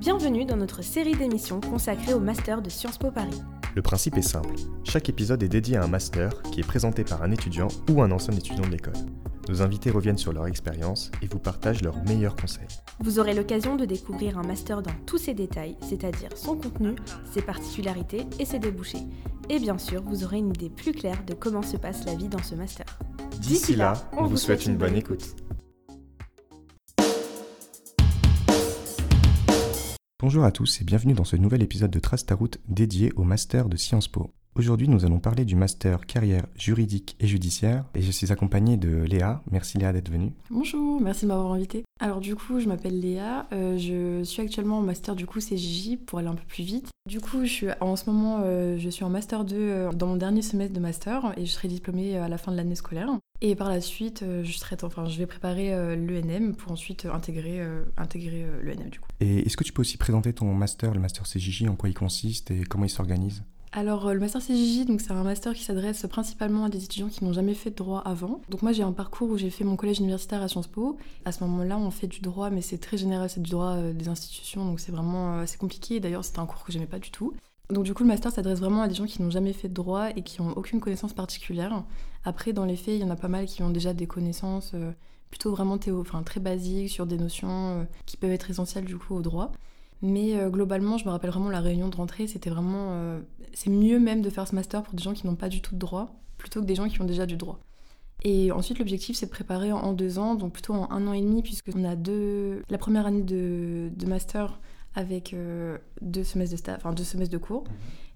Bienvenue dans notre série d'émissions consacrée au Master de Sciences Po Paris. Le principe est simple. Chaque épisode est dédié à un master qui est présenté par un étudiant ou un ancien étudiant de l'école. Nos invités reviennent sur leur expérience et vous partagent leurs meilleurs conseils. Vous aurez l'occasion de découvrir un master dans tous ses détails, c'est-à-dire son contenu, ses particularités et ses débouchés. Et bien sûr, vous aurez une idée plus claire de comment se passe la vie dans ce master. D'ici là, on vous souhaite une bonne écoute. Bonjour à tous et bienvenue dans ce nouvel épisode de Trace ta route dédié au Master de Sciences Po. Aujourd'hui, nous allons parler du Master carrière juridique et judiciaire et je suis accompagné de Léa. Merci Léa d'être venue. Bonjour, merci de m'avoir invité. Alors du coup, je m'appelle Léa, euh, je suis actuellement en master du coup CJJ pour aller un peu plus vite. Du coup, je suis en ce moment, euh, je suis en master 2 euh, dans mon dernier semestre de master et je serai diplômée à la fin de l'année scolaire. Et par la suite, je serai, enfin, je vais préparer l'ENM pour ensuite intégrer, intégrer l'ENM du coup. Et est-ce que tu peux aussi présenter ton master, le master CJJ, en quoi il consiste et comment il s'organise? Alors, euh, le master CJJ, donc c'est un master qui s'adresse principalement à des étudiants qui n'ont jamais fait de droit avant. Donc moi, j'ai un parcours où j'ai fait mon collège universitaire à Sciences Po. À ce moment-là, on fait du droit, mais c'est très général, c'est du droit euh, des institutions, donc c'est vraiment assez compliqué. D'ailleurs, c'était un cours que j'aimais pas du tout. Donc du coup, le master s'adresse vraiment à des gens qui n'ont jamais fait de droit et qui n'ont aucune connaissance particulière. Après, dans les faits, il y en a pas mal qui ont déjà des connaissances euh, plutôt vraiment théo, enfin très basiques sur des notions qui peuvent être essentielles du coup au droit. Mais euh, globalement, je me rappelle vraiment la réunion de rentrée, c'était vraiment. Euh, c'est mieux même de faire ce master pour des gens qui n'ont pas du tout de droit, plutôt que des gens qui ont déjà du droit. Et ensuite, l'objectif, c'est de préparer en deux ans, donc plutôt en un an et demi, puisqu'on a deux. La première année de, master avec euh, deux, semestres de stage, enfin, deux semestres de cours. Mhm.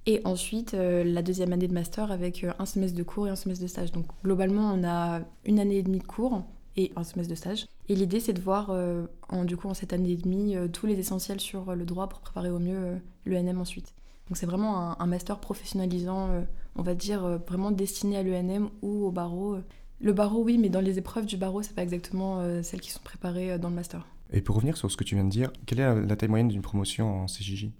Et ensuite, la deuxième année de master avec un semestre de cours et un semestre de stage. Donc globalement, on a une année et demie de cours et un semestre de stage. Et l'idée, c'est de voir, euh, en, du coup, en cette année et demie, euh, tous les essentiels sur euh, le droit pour préparer au mieux l'ENM ensuite. Donc c'est vraiment un, master professionnalisant, on va dire, vraiment destiné à l'ENM ou au barreau. Le barreau, oui, mais dans les épreuves du barreau, c'est pas exactement celles qui sont préparées dans le master. Et pour revenir sur ce que tu viens de dire, quelle est la taille moyenne d'une promotion en CJJ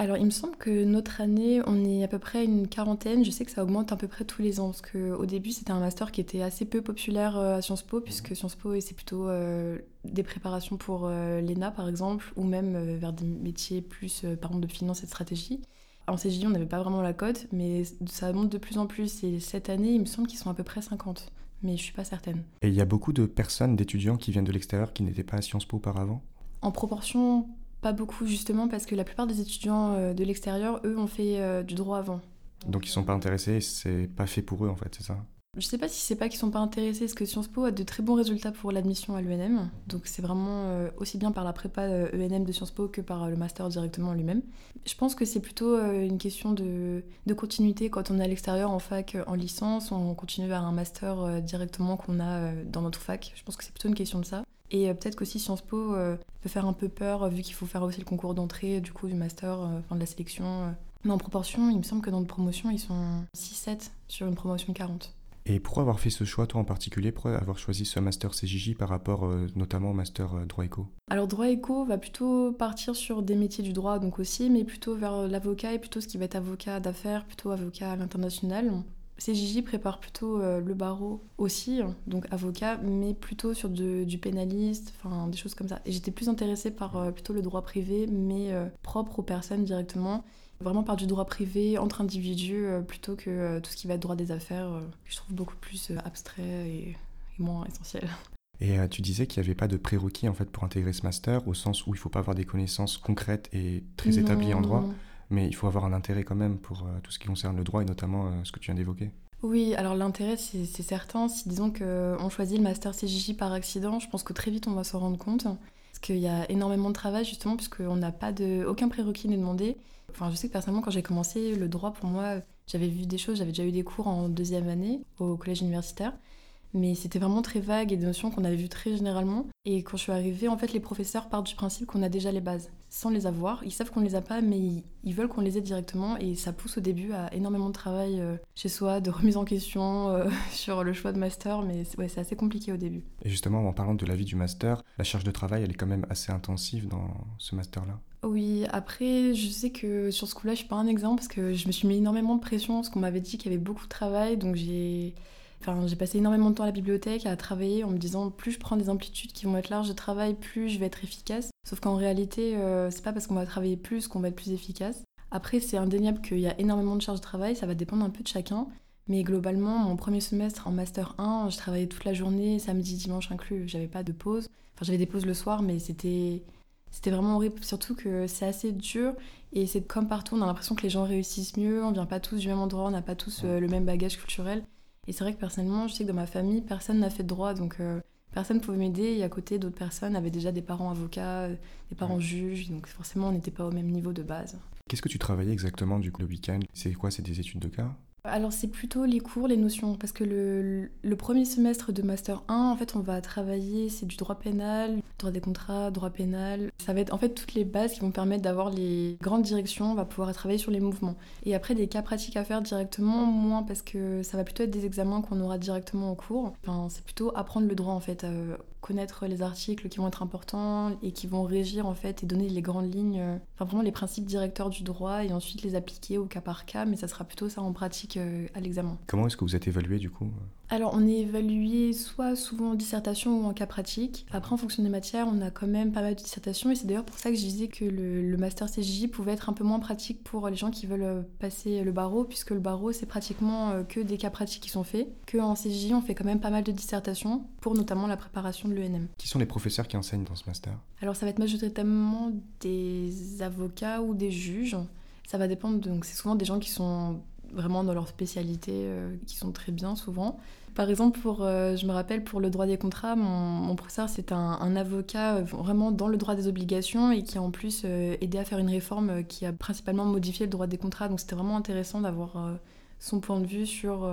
alors, il me semble que notre année, on est à peu près une quarantaine. Je sais que ça augmente à peu près tous les ans, parce qu'au début, c'était un master qui était assez peu populaire euh, à Sciences Po, puisque Sciences Po, c'est plutôt euh, des préparations pour euh, l'ENA, par exemple, ou même vers des métiers plus, par exemple, de finance et de stratégie. En CJ, on n'avait pas vraiment la cote, mais ça monte de plus en plus. Et cette année, il me semble qu'ils sont à peu près 50, mais je suis pas certaine. Et il y a beaucoup de personnes, d'étudiants qui viennent de l'extérieur, qui n'étaient pas à Sciences Po auparavant? En proportion, pas beaucoup justement parce que la plupart des étudiants euh, de l'extérieur, eux, ont fait euh, du droit avant. Donc ils sont pas intéressés, c'est pas fait pour eux en fait, c'est ça? Je sais pas si c'est pas qu'ils sont pas intéressés, parce que Sciences Po a de très bons résultats pour l'admission à l'ENM. Donc c'est vraiment euh, aussi bien par la prépa ENM e de Sciences Po que par le master directement lui-même. Je pense que c'est plutôt une question de, de, continuité quand on est à l'extérieur en fac, en licence, on continue vers un master directement qu'on a dans notre fac. Je pense que c'est plutôt une question de ça. Et euh, peut-être qu'aussi Sciences Po euh, peut faire un peu peur euh, vu qu'il faut faire aussi le concours d'entrée du coup du master, enfin de la sélection. Mais en proportion, il me semble que dans notre promotion, ils sont 6-7 sur une promotion de 40. Et pourquoi avoir fait ce choix, toi en particulier, pourquoi avoir choisi ce master CJJ par rapport notamment au master droit éco? Alors droit éco va plutôt partir sur des métiers du droit donc aussi, mais plutôt vers l'avocat et plutôt ce qui va être avocat d'affaires, plutôt avocat à l'international. CJJ prépare plutôt euh, le barreau aussi, donc avocat, mais plutôt sur du pénaliste, enfin des choses comme ça. Et j'étais plus intéressée par euh, plutôt le droit privé, mais euh, propre aux personnes directement. Vraiment par du droit privé entre individus plutôt que tout ce qui va être droit des affaires, que je trouve beaucoup plus abstrait et, moins essentiel. Et tu disais qu'il n'y avait pas de prérequis en fait pour intégrer ce master, au sens où il ne faut pas avoir des connaissances concrètes et très établies en droit mais il faut avoir un intérêt quand même pour euh, tout ce qui concerne le droit et notamment euh, ce que tu viens d'évoquer. Oui, alors l'intérêt, c'est certain. Si disons qu'on choisit le master CJJ par accident, je pense que très vite on va s'en rendre compte. Parce qu'il y a énormément de travail justement, puisqu'on n'a pas de. aucun prérequis n'est demandé. Enfin, je sais que personnellement, quand j'ai commencé le droit, pour moi, j'avais vu des choses, j'avais déjà eu des cours en deuxième année au collège universitaire. Mais c'était vraiment très vague et des notions qu'on avait vues très généralement. Et quand je suis arrivée, en fait, les professeurs partent du principe qu'on a déjà les bases, sans les avoir. Ils savent qu'on ne les a pas, mais ils, veulent qu'on les ait directement, et ça pousse au début à énormément de travail euh, chez soi, de remise en question euh, sur le choix de master, mais ouais, c'est assez compliqué au début. Et justement, en parlant de la vie du master, la charge de travail, elle est quand même assez intensive dans ce master-là. Oui, après, je sais que sur ce coup-là, je suis pas un exemple parce que je me suis mis énormément de pression parce qu'on m'avait dit qu'il y avait beaucoup de travail, donc j'ai Enfin, j'ai passé énormément de temps à la bibliothèque à travailler en me disant plus je prends des amplitudes qui vont être larges de travail, plus je vais être efficace. Sauf qu'en réalité, euh, c'est pas parce qu'on va travailler plus qu'on va être plus efficace. Après, c'est indéniable qu'il y a énormément de charges de travail, ça va dépendre un peu de chacun. Mais globalement, mon premier semestre en Master 1, je travaillais toute la journée, samedi, dimanche inclus. J'avais pas de pause. Enfin, j'avais des pauses le soir, mais c'était. C'était vraiment horrible, surtout que c'est assez dur et c'est comme partout, on a l'impression que les gens réussissent mieux, on vient pas tous du même endroit, on n'a pas tous euh, le même bagage culturel. Et c'est vrai que personnellement, je sais que dans ma famille, personne n'a fait de droit, donc euh, personne ne pouvait m'aider. Et à côté, d'autres personnes avaient déjà des parents avocats, euh, des parents juges, donc forcément, on n'était pas au même niveau de base. Qu'est-ce que tu travaillais exactement du coup le week-end? C'est quoi? C'est des études de cas? Alors c'est plutôt les cours, les notions, parce que le, premier semestre de Master 1, en fait on va travailler, c'est du droit pénal, droit des contrats, droit pénal. Ça va être en fait toutes les bases qui vont permettre d'avoir les grandes directions, on va pouvoir travailler sur les mouvements. Et après des cas pratiques à faire directement, moins parce que ça va plutôt être des examens qu'on aura directement en cours. Enfin c'est plutôt apprendre le droit en fait, euh, connaître les articles qui vont être importants et qui vont régir en fait et donner les grandes lignes, enfin vraiment les principes directeurs du droit et ensuite les appliquer au cas par cas, mais ça sera plutôt ça en pratique euh, à l'examen. Comment est-ce que vous êtes évalué du coup? Alors, on est évalué soit souvent en dissertation ou en cas pratique. Après, en fonction des matières, on a quand même pas mal de dissertations. Et c'est d'ailleurs pour ça que je disais que le, master CJJ pouvait être un peu moins pratique pour les gens qui veulent euh, passer le barreau, puisque le barreau, c'est pratiquement euh, que des cas pratiques qui sont faits. Qu'en CJJ, on fait quand même pas mal de dissertations pour notamment la préparation de l'ENM. Qui sont les professeurs qui enseignent dans ce master? Alors, ça va être majoritairement des avocats ou des juges. Ça va dépendre, donc c'est souvent des gens qui sont vraiment dans leur spécialité, euh, qui sont très bien souvent. Par exemple, pour, euh, je me rappelle pour le droit des contrats, mon, professeur c'est un, avocat euh, vraiment dans le droit des obligations et qui a en plus aidé à faire une réforme qui a principalement modifié le droit des contrats. Donc c'était vraiment intéressant d'avoir son point de vue sur.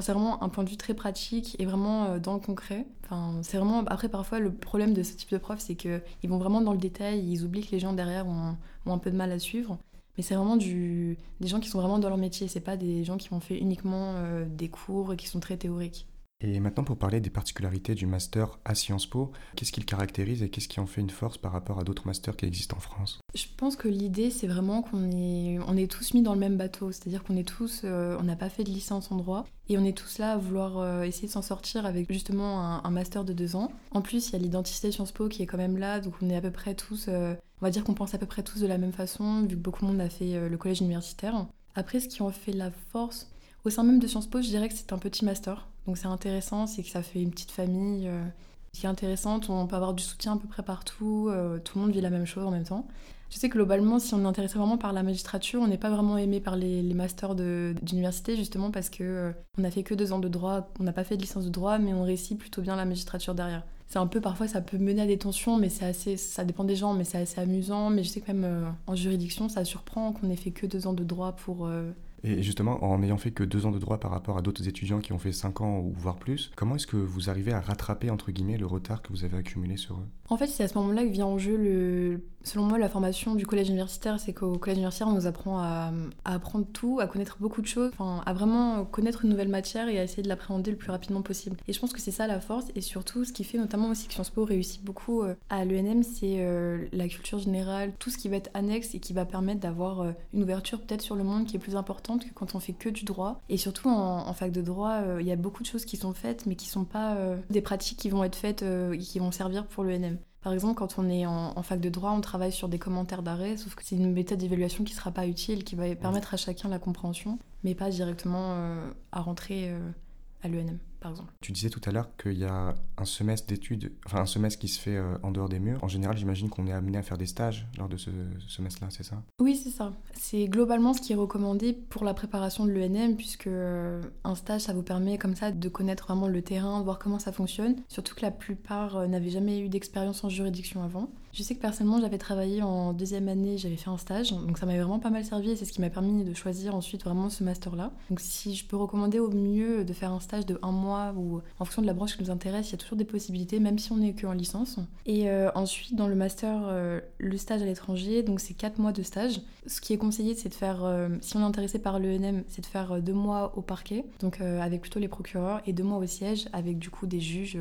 C'est vraiment un point de vue très pratique et vraiment dans le concret. Enfin, c'est vraiment. Après, parfois, le problème de ce type de prof, c'est qu'ils vont vraiment dans le détail, ils oublient que les gens derrière ont, ont un peu de mal à suivre. Mais c'est vraiment des gens qui sont vraiment dans leur métier, c'est pas des gens qui ont fait uniquement euh, des cours et qui sont très théoriques. Et maintenant, pour parler des particularités du master à Sciences Po, qu'est-ce qui le caractérise et qu'est-ce qui en fait une force par rapport à d'autres masters qui existent en France? Je pense que l'idée, c'est vraiment qu'on est, on est tous mis dans le même bateau. C'est-à-dire qu'on est tous, euh, on n'a pas fait de licence en droit et on est tous là à vouloir euh, essayer de s'en sortir avec justement un, master de deux ans. En plus, il y a l'identité Sciences Po qui est quand même là, donc on est à peu près tous, euh, on va dire qu'on pense à peu près tous de la même façon, vu que beaucoup de monde a fait le collège universitaire. Après, ce qui en fait la force, au sein même de Sciences Po, je dirais que c'est un petit master. Donc c'est intéressant, c'est que ça fait une petite famille euh, qui est intéressante. On peut avoir du soutien à peu près partout. Euh, tout le monde vit la même chose en même temps. Je sais que globalement, si on est intéressé vraiment par la magistrature, on n'est pas vraiment aimé par les, masters d'université, justement parce que euh, on fait que deux ans de droit, on n'a pas fait de licence de droit, mais on réussit plutôt bien la magistrature derrière. C'est un peu parfois ça peut mener à des tensions, mais c'est assez, ça dépend des gens, mais c'est assez amusant. Mais je sais que même en juridiction, ça surprend qu'on ait fait que deux ans de droit pour et justement, en n'ayant fait que deux ans de droit par rapport à d'autres étudiants qui ont fait cinq ans ou voire plus, comment est-ce que vous arrivez à rattraper, entre guillemets, le retard que vous avez accumulé sur eux? En fait, c'est à ce moment-là que vient en jeu, le... selon moi, la formation du collège universitaire. C'est qu'au collège universitaire, on nous apprend à... apprendre tout, à connaître beaucoup de choses, enfin, à vraiment connaître une nouvelle matière et à essayer de l'appréhender le plus rapidement possible. Et je pense que c'est ça la force. Et surtout, ce qui fait notamment aussi que Sciences Po réussit beaucoup euh, à l'ENM, c'est euh, la culture générale, tout ce qui va être annexe et qui va permettre d'avoir euh, une ouverture peut-être sur le monde qui est plus importante que quand on fait que du droit. Et surtout en, fac de droit, euh, il y a beaucoup de choses qui sont faites, mais qui sont pas euh, des pratiques qui vont être faites euh, et qui vont servir pour l'ENM. Par exemple, quand on est en, fac de droit, on travaille sur des commentaires d'arrêt, sauf que c'est une méthode d'évaluation qui sera pas utile, qui va permettre à chacun la compréhension, mais pas directement à rentrer à l'ENM par exemple. Tu disais tout à l'heure qu'il y a un semestre d'études, enfin un semestre qui se fait euh, en dehors des murs. En général, j'imagine qu'on est amené à faire des stages lors de ce, semestre-là, c'est ça? Oui, c'est ça. C'est globalement ce qui est recommandé pour la préparation de l'ENM, puisque euh, un stage, ça vous permet comme ça de connaître vraiment le terrain, de voir comment ça fonctionne. Surtout que la plupart euh, n'avaient jamais eu d'expérience en juridiction avant. Je sais que personnellement, j'avais travaillé en deuxième année, j'avais fait un stage, donc ça m'avait vraiment pas mal servi et c'est ce qui m'a permis de choisir ensuite vraiment ce master-là. Donc si je peux recommander au mieux de faire un stage de un mois ou en fonction de la branche qui nous intéresse, il y a toujours des possibilités, même si on n'est qu'en licence. Et ensuite, dans le master, le stage à l'étranger, donc c'est 4 mois de stage. Ce qui est conseillé, c'est de faire, si on est intéressé par l'ENM, c'est de faire 2 mois au parquet, donc avec plutôt les procureurs, et 2 mois au siège avec du coup des juges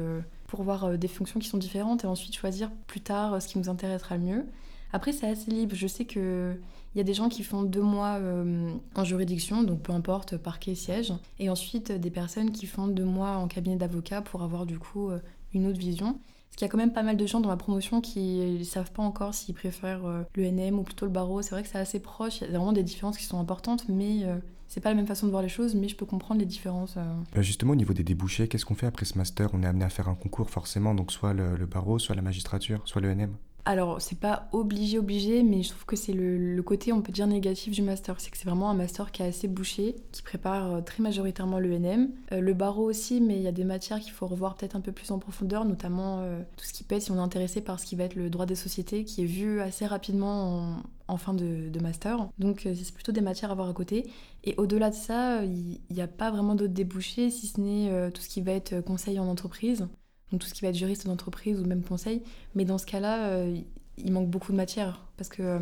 pour voir des fonctions qui sont différentes et ensuite choisir plus tard ce qui nous intéressera le mieux. Après, c'est assez libre. Je sais qu'il y a des gens qui font deux mois euh, en juridiction, donc peu importe, parquet, siège, et ensuite des personnes qui font deux mois en cabinet d'avocat pour avoir du coup euh, une autre vision. Parce qu'il y a quand même pas mal de gens dans ma promotion qui ne savent pas encore s'ils préfèrent euh, l'ENM ou plutôt le barreau. C'est vrai que c'est assez proche, il y a vraiment des différences qui sont importantes, mais c'est pas la même façon de voir les choses, mais je peux comprendre les différences. Bah, justement, au niveau des débouchés, qu'est-ce qu'on fait après ce master? On est amené à faire un concours forcément, donc soit le, le barreau, soit la magistrature, soit l'ENM alors, c'est pas obligé, obligé, mais je trouve que c'est le, côté, on peut dire, négatif du master. C'est que c'est vraiment un master qui est assez bouché, qui prépare euh, très majoritairement l'ENM. Euh, le barreau aussi, mais il y a des matières qu'il faut revoir peut-être un peu plus en profondeur, notamment euh, tout ce qui être, si on est intéressé par ce qui va être le droit des sociétés, qui est vu assez rapidement en, fin de, master. Donc, c'est plutôt des matières à voir à côté. Et au-delà de ça, il n'y a pas vraiment d'autres débouchés, si ce n'est tout ce qui va être conseil en entreprise donc tout ce qui va être juriste d'entreprise ou même conseil. Mais dans ce cas-là, euh, il manque beaucoup de matière parce que euh,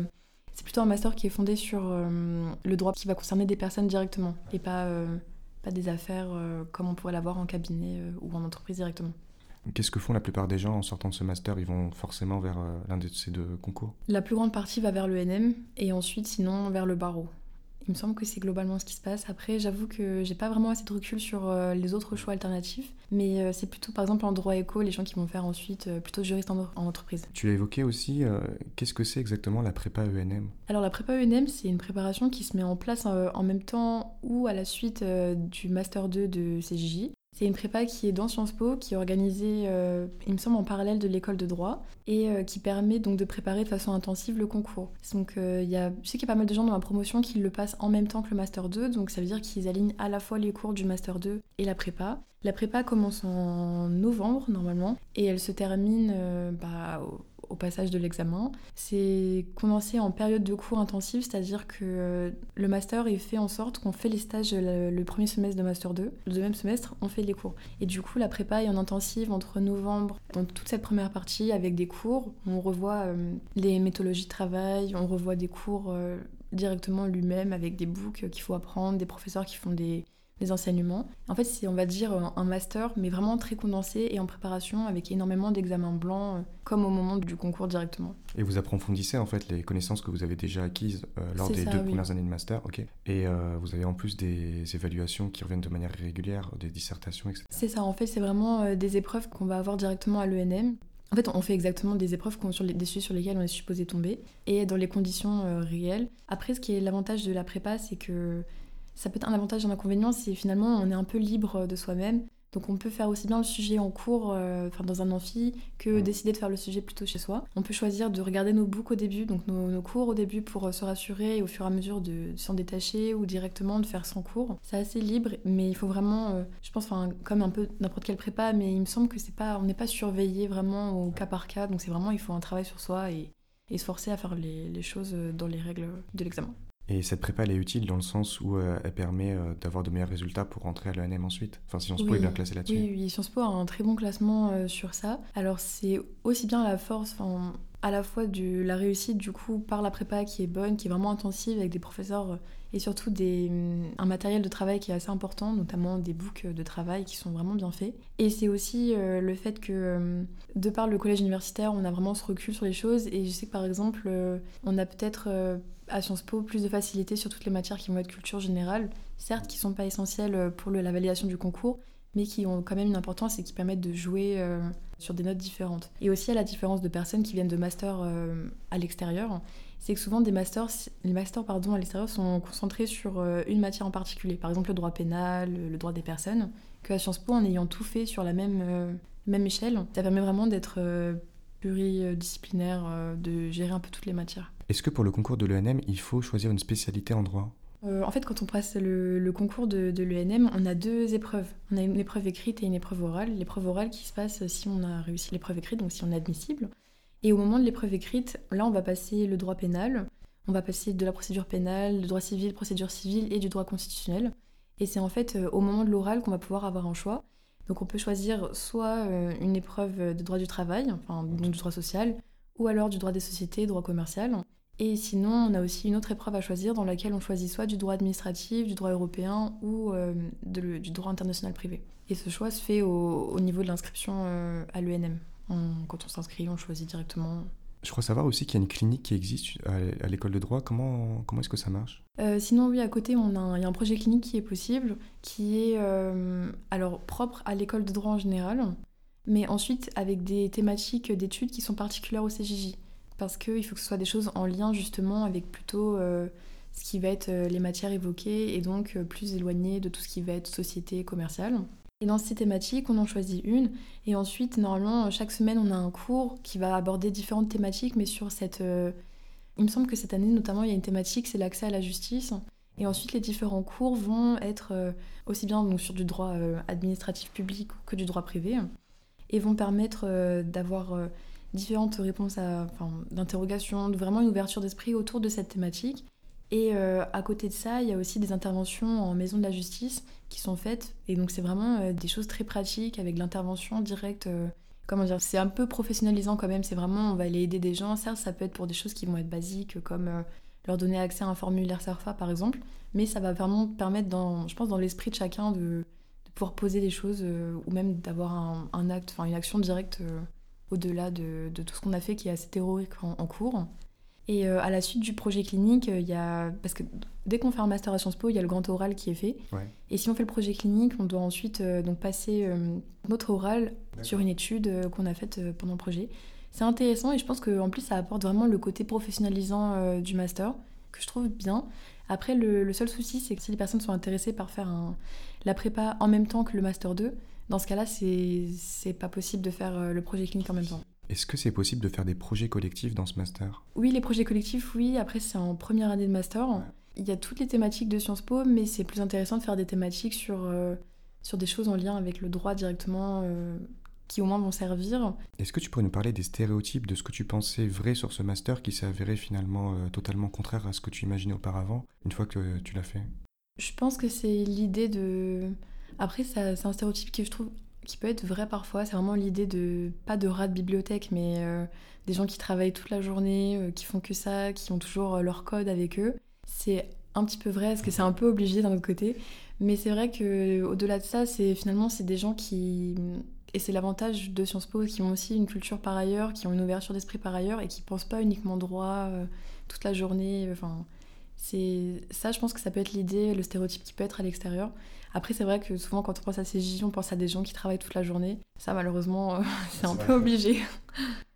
c'est plutôt un master qui est fondé sur euh, le droit qui va concerner des personnes directement et pas, pas des affaires comme on pourrait l'avoir en cabinet ou en entreprise directement. Qu'est-ce que font la plupart des gens en sortant de ce master? Ils vont forcément vers l'un de ces deux concours? La plus grande partie va vers le NM et ensuite sinon vers le barreau. Il me semble que c'est globalement ce qui se passe. Après, j'avoue que j'ai pas vraiment assez de recul sur euh, les autres choix alternatifs, mais euh, c'est plutôt par exemple en droit éco les gens qui vont faire ensuite euh, plutôt juriste en, entreprise. Tu l'as évoqué aussi, qu'est-ce que c'est exactement la prépa ENM Alors la prépa ENM, c'est une préparation qui se met en place en même temps ou à la suite du master 2 de CJJ. C'est une prépa qui est dans Sciences Po, qui est organisée, euh, il me semble, en parallèle de l'école de droit et euh, qui permet donc de préparer de façon intensive le concours. Donc, euh, y a, je sais qu'il y a pas mal de gens dans ma promotion qui le passent en même temps que le Master 2, donc ça veut dire qu'ils alignent à la fois les cours du Master 2 et la prépa. La prépa commence en novembre normalement et elle se termine bah, passage de l'examen. C'est commencé en période de cours intensive, c'est-à-dire que euh, le master est fait en sorte qu'on fait les stages le, premier semestre de master 2, le deuxième semestre on fait les cours. Et du coup la prépa est en intensive entre novembre, dans toute cette première partie avec des cours, on revoit euh, les méthodologies de travail, on revoit des cours euh, directement lui-même avec des books qu'il faut apprendre, des professeurs qui font des les enseignements. En fait, c'est, on va dire, un master, mais vraiment très condensé et en préparation avec énormément d'examens blancs, euh, comme au moment du concours directement. Et vous approfondissez en fait les connaissances que vous avez déjà acquises euh, lors des deux premières années de master, ok Et euh, vous avez en plus des évaluations qui reviennent de manière régulière, des dissertations, etc. C'est ça, en fait, c'est vraiment des épreuves qu'on va avoir directement à l'ENM. En fait, on fait exactement des épreuves sur les, des sujets sur lesquels on est supposé tomber et dans les conditions réelles. Après, ce qui est l'avantage de la prépa, c'est que ça peut être un avantage et un inconvénient, c'est finalement on est un peu libre de soi-même. Donc on peut faire aussi bien le sujet en cours, euh, enfin dans un amphi, que décider de faire le sujet plutôt chez soi. On peut choisir de regarder nos books au début, donc nos, cours au début pour euh, se rassurer et au fur et à mesure de, s'en détacher ou directement de faire son cours. C'est assez libre, mais il faut vraiment, euh, je pense, comme un peu n'importe quelle prépa, mais il me semble que c'est pas, on n'est pas surveillé vraiment au cas par cas, donc c'est vraiment il faut un travail sur soi et, se forcer à faire les choses dans les règles de l'examen. Et cette prépa, elle est utile dans le sens où euh, elle permet euh, d'avoir de meilleurs résultats pour rentrer à l'ENM ensuite. Enfin, Sciences Po est bien classé là-dessus. Oui, oui, Sciences Po a un très bon classement euh, sur ça. Alors, c'est aussi bien la force, à la fois de la réussite du coup par la prépa qui est bonne, qui est vraiment intensive avec des professeurs et surtout des, hum, un matériel de travail qui est assez important, notamment des books de travail qui sont vraiment bien faits. Et c'est aussi le fait que, hum, de par le collège universitaire, on a vraiment ce recul sur les choses. Et je sais que par exemple, on a peut-être à Sciences Po plus de facilité sur toutes les matières qui vont être culture générale, certes qui ne sont pas essentielles pour la validation du concours, mais qui ont quand même une importance et qui permettent de jouer euh, sur des notes différentes. Et aussi à la différence de personnes qui viennent de masters euh, à l'extérieur, c'est que souvent des masters, les masters pardon, à l'extérieur sont concentrés sur euh, une matière en particulier, par exemple le droit pénal, le droit des personnes, que à Sciences Po, en ayant tout fait sur la même, même échelle, ça permet vraiment d'être pluridisciplinaire, de gérer un peu toutes les matières. Est-ce que pour le concours de l'ENM, il faut choisir une spécialité en droit? Euh, en fait, quand on passe le, concours de, l'ENM, on a deux épreuves. On a une épreuve écrite et une épreuve orale. L'épreuve orale qui se passe si on a réussi l'épreuve écrite, donc si on est admissible. Et au moment de l'épreuve écrite, là, on va passer le droit pénal, on va passer de la procédure pénale, le droit civil, procédure civile et du droit constitutionnel. Et c'est en fait euh, au moment de l'oral qu'on va pouvoir avoir un choix. Donc on peut choisir soit une épreuve de droit du travail, enfin du droit social, ou alors du droit des sociétés, droit commercial. Et sinon, on a aussi une autre épreuve à choisir dans laquelle on choisit soit du droit administratif, du droit européen ou du droit international privé. Et ce choix se fait au, niveau de l'inscription à l'ENM. Quand on s'inscrit, on choisit directement je crois savoir aussi qu'il y a une clinique qui existe à l'école de droit. Comment, comment est-ce que ça marche? Euh, Sinon, oui, à côté, on a il y a un projet clinique qui est possible, qui est euh, alors propre à l'école de droit en général, mais ensuite avec des thématiques d'études qui sont particulières au CJJ. Parce qu'il faut que ce soit des choses en lien justement avec plutôt euh, ce qui va être les matières évoquées et donc plus éloigné de tout ce qui va être société commerciale. Et dans ces thématiques, on en choisit une. Et ensuite, normalement, chaque semaine, on a un cours qui va aborder différentes thématiques, mais sur cette... Euh, il me semble que cette année, notamment, il y a une thématique, c'est l'accès à la justice. Et ensuite, les différents cours vont être euh, aussi bien donc, sur du droit euh, administratif public que du droit privé, et vont permettre d'avoir différentes réponses à, enfin, d'interrogations, vraiment une ouverture d'esprit autour de cette thématique. Et euh, à côté de ça, il y a aussi des interventions en maison de la justice qui sont faites. Et donc, c'est vraiment euh, des choses très pratiques avec l'intervention directe. Euh, comment dire C'est un peu professionnalisant quand même. C'est vraiment, on va aller aider des gens. Certes, ça peut être pour des choses qui vont être basiques, comme leur donner accès à un formulaire SERFA, par exemple. Mais ça va vraiment permettre, je pense, dans l'esprit de chacun de, pouvoir poser des choses ou même d'avoir une action directe au-delà de, tout ce qu'on a fait qui est assez théorique en cours. Et euh, à la suite du projet clinique, euh, il y a. Parce que dès qu'on fait un master à Sciences Po, il y a le grand oral qui est fait. Et si on fait le projet clinique, on doit ensuite euh, donc passer notre oral sur une étude qu'on a faite pendant le projet. C'est intéressant et je pense qu'en plus, ça apporte vraiment le côté professionnalisant du master, que je trouve bien. Après, le, seul souci, c'est que si les personnes sont intéressées par faire un, la prépa en même temps que le master 2, dans ce cas-là, c'est pas possible de faire le projet clinique en même temps. Est-ce que c'est possible de faire des projets collectifs dans ce master? Oui, les projets collectifs, oui. Après, c'est en première année de master. Il y a toutes les thématiques de Sciences Po, mais c'est plus intéressant de faire des thématiques sur, euh, sur des choses en lien avec le droit directement, euh, qui au moins vont servir. Est-ce que tu pourrais nous parler des stéréotypes de ce que tu pensais vrai sur ce master qui s'est avéré finalement euh, totalement contraire à ce que tu imaginais auparavant, une fois que tu l'as fait? Je pense que c'est l'idée de... Après, c'est un stéréotype que je trouve qui peut être vrai parfois. C'est vraiment l'idée de, pas de rats de bibliothèque, mais euh, des gens qui travaillent toute la journée, euh, qui font que ça, qui ont toujours euh, leur code avec eux. C'est un petit peu vrai, parce que c'est un peu obligé d'un autre côté. Mais c'est vrai que au-delà de ça, c'est finalement c'est des gens qui et c'est l'avantage de Sciences Po qui ont aussi une culture par ailleurs, qui ont une ouverture d'esprit par ailleurs et qui pensent pas uniquement droit toute la journée. C'est ça, je pense que ça peut être l'idée, le stéréotype qui peut être à l'extérieur. Après, c'est vrai que souvent, quand on pense à CJ, on pense à des gens qui travaillent toute la journée. Ça, malheureusement, euh, c'est un peu obligé.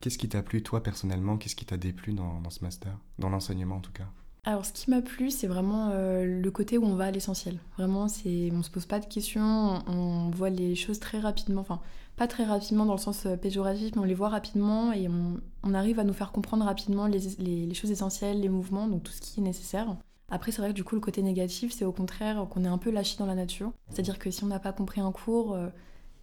Qu'est-ce qui t'a plu, toi, personnellement? Qu'est-ce qui t'a déplu dans, dans, ce master? Dans l'enseignement, en tout cas? Alors, ce qui m'a plu, c'est vraiment euh, le côté où on va à l'essentiel. Vraiment, c'est, on se pose pas de questions, on, voit les choses très rapidement. Enfin, pas très rapidement dans le sens euh, péjoratif, mais on les voit rapidement et on, arrive à nous faire comprendre rapidement les, choses essentielles, les mouvements, donc tout ce qui est nécessaire. Après, c'est vrai que du coup, le côté négatif, c'est au contraire qu'on est un peu lâché dans la nature. C'est-à-dire que si on n'a pas compris un cours, euh,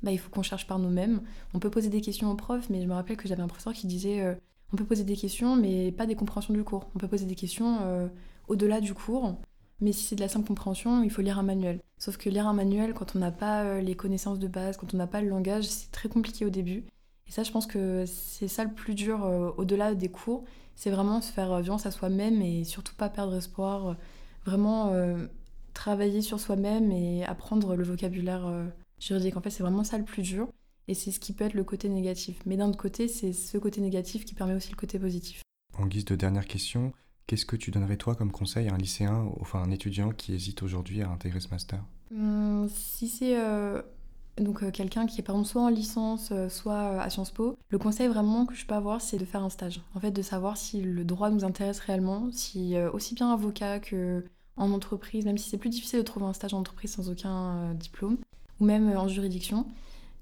bah, il faut qu'on cherche par nous-mêmes. On peut poser des questions aux profs, mais je me rappelle que j'avais un professeur qui disait euh, on peut poser des questions, mais pas des compréhensions du cours. On peut poser des questions au-delà du cours. Mais si c'est de la simple compréhension, il faut lire un manuel. Sauf que lire un manuel, quand on n'a pas les connaissances de base, quand on n'a pas le langage, c'est très compliqué au début. Et ça, je pense que c'est ça le plus dur au-delà des cours, c'est vraiment se faire violence à soi-même et surtout pas perdre espoir. Vraiment euh, travailler sur soi-même et apprendre le vocabulaire euh, juridique. En fait, c'est vraiment ça le plus dur. Et c'est ce qui peut être le côté négatif. Mais d'un autre côté, c'est ce côté négatif qui permet aussi le côté positif. En guise de dernière question, qu'est-ce que tu donnerais toi comme conseil à un lycéen, enfin un étudiant qui hésite aujourd'hui à intégrer ce master? Hum, Si c'est euh, donc euh, quelqu'un qui est par exemple soit en licence, euh, soit à Sciences Po, le conseil vraiment que je peux avoir, c'est de faire un stage. En fait, de savoir si le droit nous intéresse réellement, si aussi bien avocat que en entreprise, même si c'est plus difficile de trouver un stage en entreprise sans aucun diplôme, ou même en juridiction,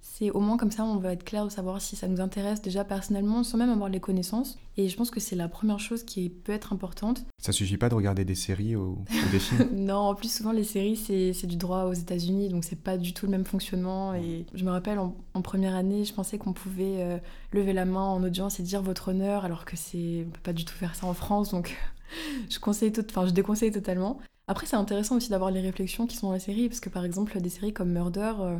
c'est au moins comme ça, on va être clair de savoir si ça nous intéresse déjà personnellement, sans même avoir les connaissances. Et je pense que c'est la première chose qui peut être importante. Ça suffit pas de regarder des séries ou, des films Non, en plus, souvent, les séries, c'est du droit aux États-Unis, donc c'est pas du tout le même fonctionnement. Et je me rappelle, en, première année, je pensais qu'on pouvait euh, lever la main en audience et dire votre honneur, alors que c'est. On peut pas du tout faire ça en France, donc je conseille tout... enfin, je déconseille totalement. Après, c'est intéressant aussi d'avoir les réflexions qui sont dans la série, parce que par exemple, des séries comme Murder. Euh,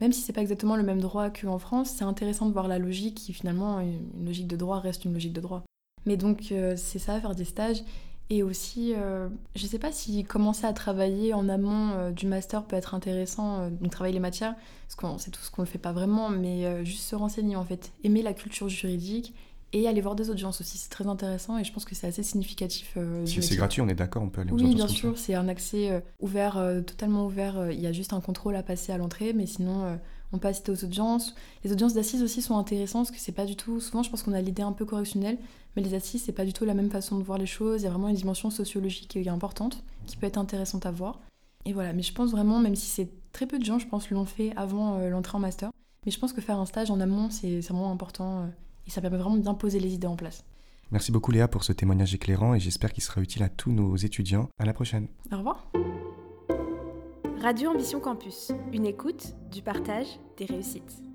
même si c'est pas exactement le même droit qu'en France, c'est intéressant de voir la logique qui finalement, une logique de droit reste une logique de droit. Mais donc euh, c'est ça, faire des stages. Et aussi, euh, je sais pas si commencer à travailler en amont euh, du master peut être intéressant, donc travailler les matières, parce qu'on sait tout ce qu'on ne fait pas vraiment, mais juste se renseigner en fait, aimer la culture juridique et aller voir des audiences aussi, c'est très intéressant et je pense que c'est assez significatif. c'est gratuit, on est d'accord, on peut aller aux audiences. Oui, bien sûr, c'est un accès ouvert, totalement ouvert. Il y a juste un contrôle à passer à l'entrée, mais sinon on peut assister aux audiences. Les audiences d'assises aussi sont intéressantes parce que c'est pas du tout. Souvent, je pense qu'on a l'idée un peu correctionnelle, mais les assises, c'est pas du tout la même façon de voir les choses. Il y a vraiment une dimension sociologique qui est importante, qui peut être intéressante à voir. Et voilà, mais je pense vraiment, même si c'est très peu de gens, je pense, l'ont fait avant euh, l'entrée en master, mais je pense que faire un stage en amont, c'est vraiment important euh, et ça permet vraiment bien poser les idées en place. Merci beaucoup Léa pour ce témoignage éclairant et j'espère qu'il sera utile à tous nos étudiants. À la prochaine. Au revoir. Radio Ambition Campus, une écoute, du partage, des réussites.